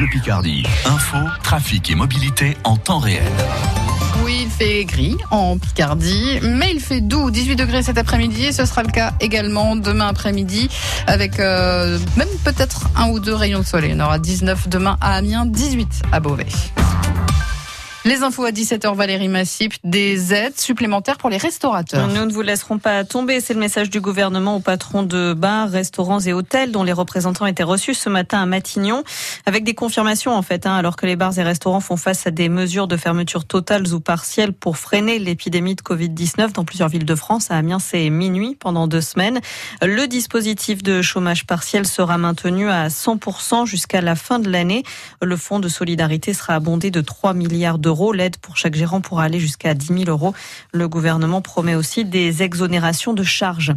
Bleu Picardie. Info, trafic et mobilité en temps réel. Oui, il fait gris en Picardie, mais il fait doux, 18 degrés cet après-midi, et ce sera le cas également demain après-midi, avec euh, même peut-être un ou deux rayons de soleil. On aura 19 demain à Amiens, 18 à Beauvais. Les infos à 17h, Valérie Massip, des aides supplémentaires pour les restaurateurs. Nous ne vous laisserons pas tomber, c'est le message du gouvernement aux patrons de bars, restaurants et hôtels dont les représentants étaient reçus ce matin à Matignon, avec des confirmations en fait, hein, alors que les bars et restaurants font face à des mesures de fermeture totales ou partielles pour freiner l'épidémie de Covid-19 dans plusieurs villes de France. À Amiens, c'est minuit pendant deux semaines. Le dispositif de chômage partiel sera maintenu à 100% jusqu'à la fin de l'année. Le fonds de solidarité sera abondé de 3 milliards d'euros L'aide pour chaque gérant pourra aller jusqu'à 10 000 euros. Le gouvernement promet aussi des exonérations de charges.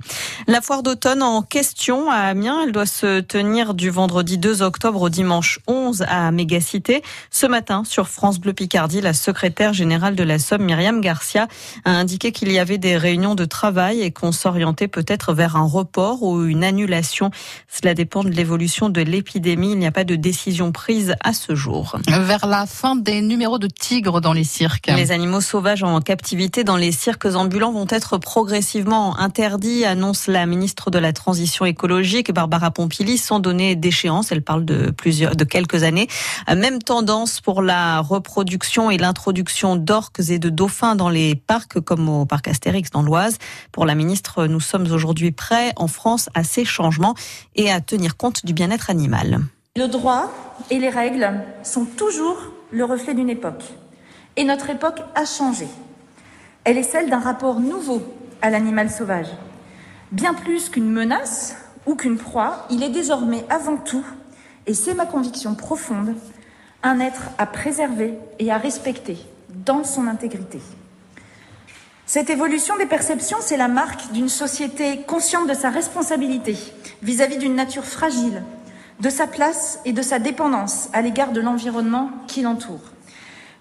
La foire d'automne en question à Amiens, elle doit se tenir du vendredi 2 octobre au dimanche 11 à Mégacité. Ce matin, sur France Bleu Picardie, la secrétaire générale de la Somme, Myriam Garcia, a indiqué qu'il y avait des réunions de travail et qu'on s'orientait peut-être vers un report ou une annulation. Cela dépend de l'évolution de l'épidémie. Il n'y a pas de décision prise à ce jour. Vers la fin des numéros de Tigre, dans les cirques. Les animaux sauvages en captivité dans les cirques ambulants vont être progressivement interdits, annonce la ministre de la Transition écologique, Barbara Pompili, sans donner d'échéance. Elle parle de plusieurs, de quelques années. Même tendance pour la reproduction et l'introduction d'orques et de dauphins dans les parcs, comme au parc Astérix dans l'Oise. Pour la ministre, nous sommes aujourd'hui prêts en France à ces changements et à tenir compte du bien-être animal. Le droit et les règles sont toujours le reflet d'une époque. Et notre époque a changé. Elle est celle d'un rapport nouveau à l'animal sauvage. Bien plus qu'une menace ou qu'une proie, il est désormais avant tout, et c'est ma conviction profonde, un être à préserver et à respecter dans son intégrité. Cette évolution des perceptions, c'est la marque d'une société consciente de sa responsabilité vis-à-vis d'une nature fragile, de sa place et de sa dépendance à l'égard de l'environnement qui l'entoure.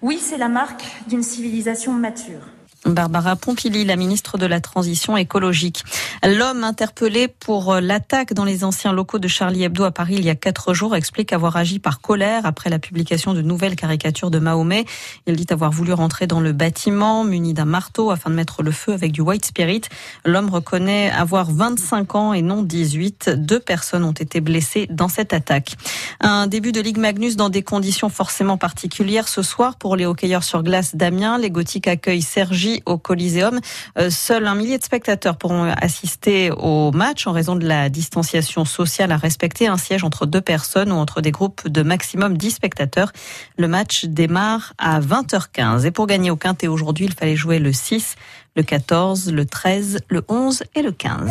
Oui, c'est la marque d'une civilisation mature. Barbara Pompili, la ministre de la Transition écologique. L'homme interpellé pour l'attaque dans les anciens locaux de Charlie Hebdo à Paris il y a quatre jours explique avoir agi par colère après la publication de nouvelles caricatures de Mahomet. Il dit avoir voulu rentrer dans le bâtiment muni d'un marteau afin de mettre le feu avec du white spirit. L'homme reconnaît avoir 25 ans et non 18. Deux personnes ont été blessées dans cette attaque. Un début de Ligue Magnus dans des conditions forcément particulières ce soir pour les hockeyeurs sur glace d'Amiens. Les Gothiques accueillent Sergi au Coliseum. Euh, seul un millier de spectateurs pourront au match en raison de la distanciation sociale à respecter. Un siège entre deux personnes ou entre des groupes de maximum 10 spectateurs. Le match démarre à 20h15. Et pour gagner au Quintet aujourd'hui, il fallait jouer le 6, le 14, le 13, le 11 et le 15.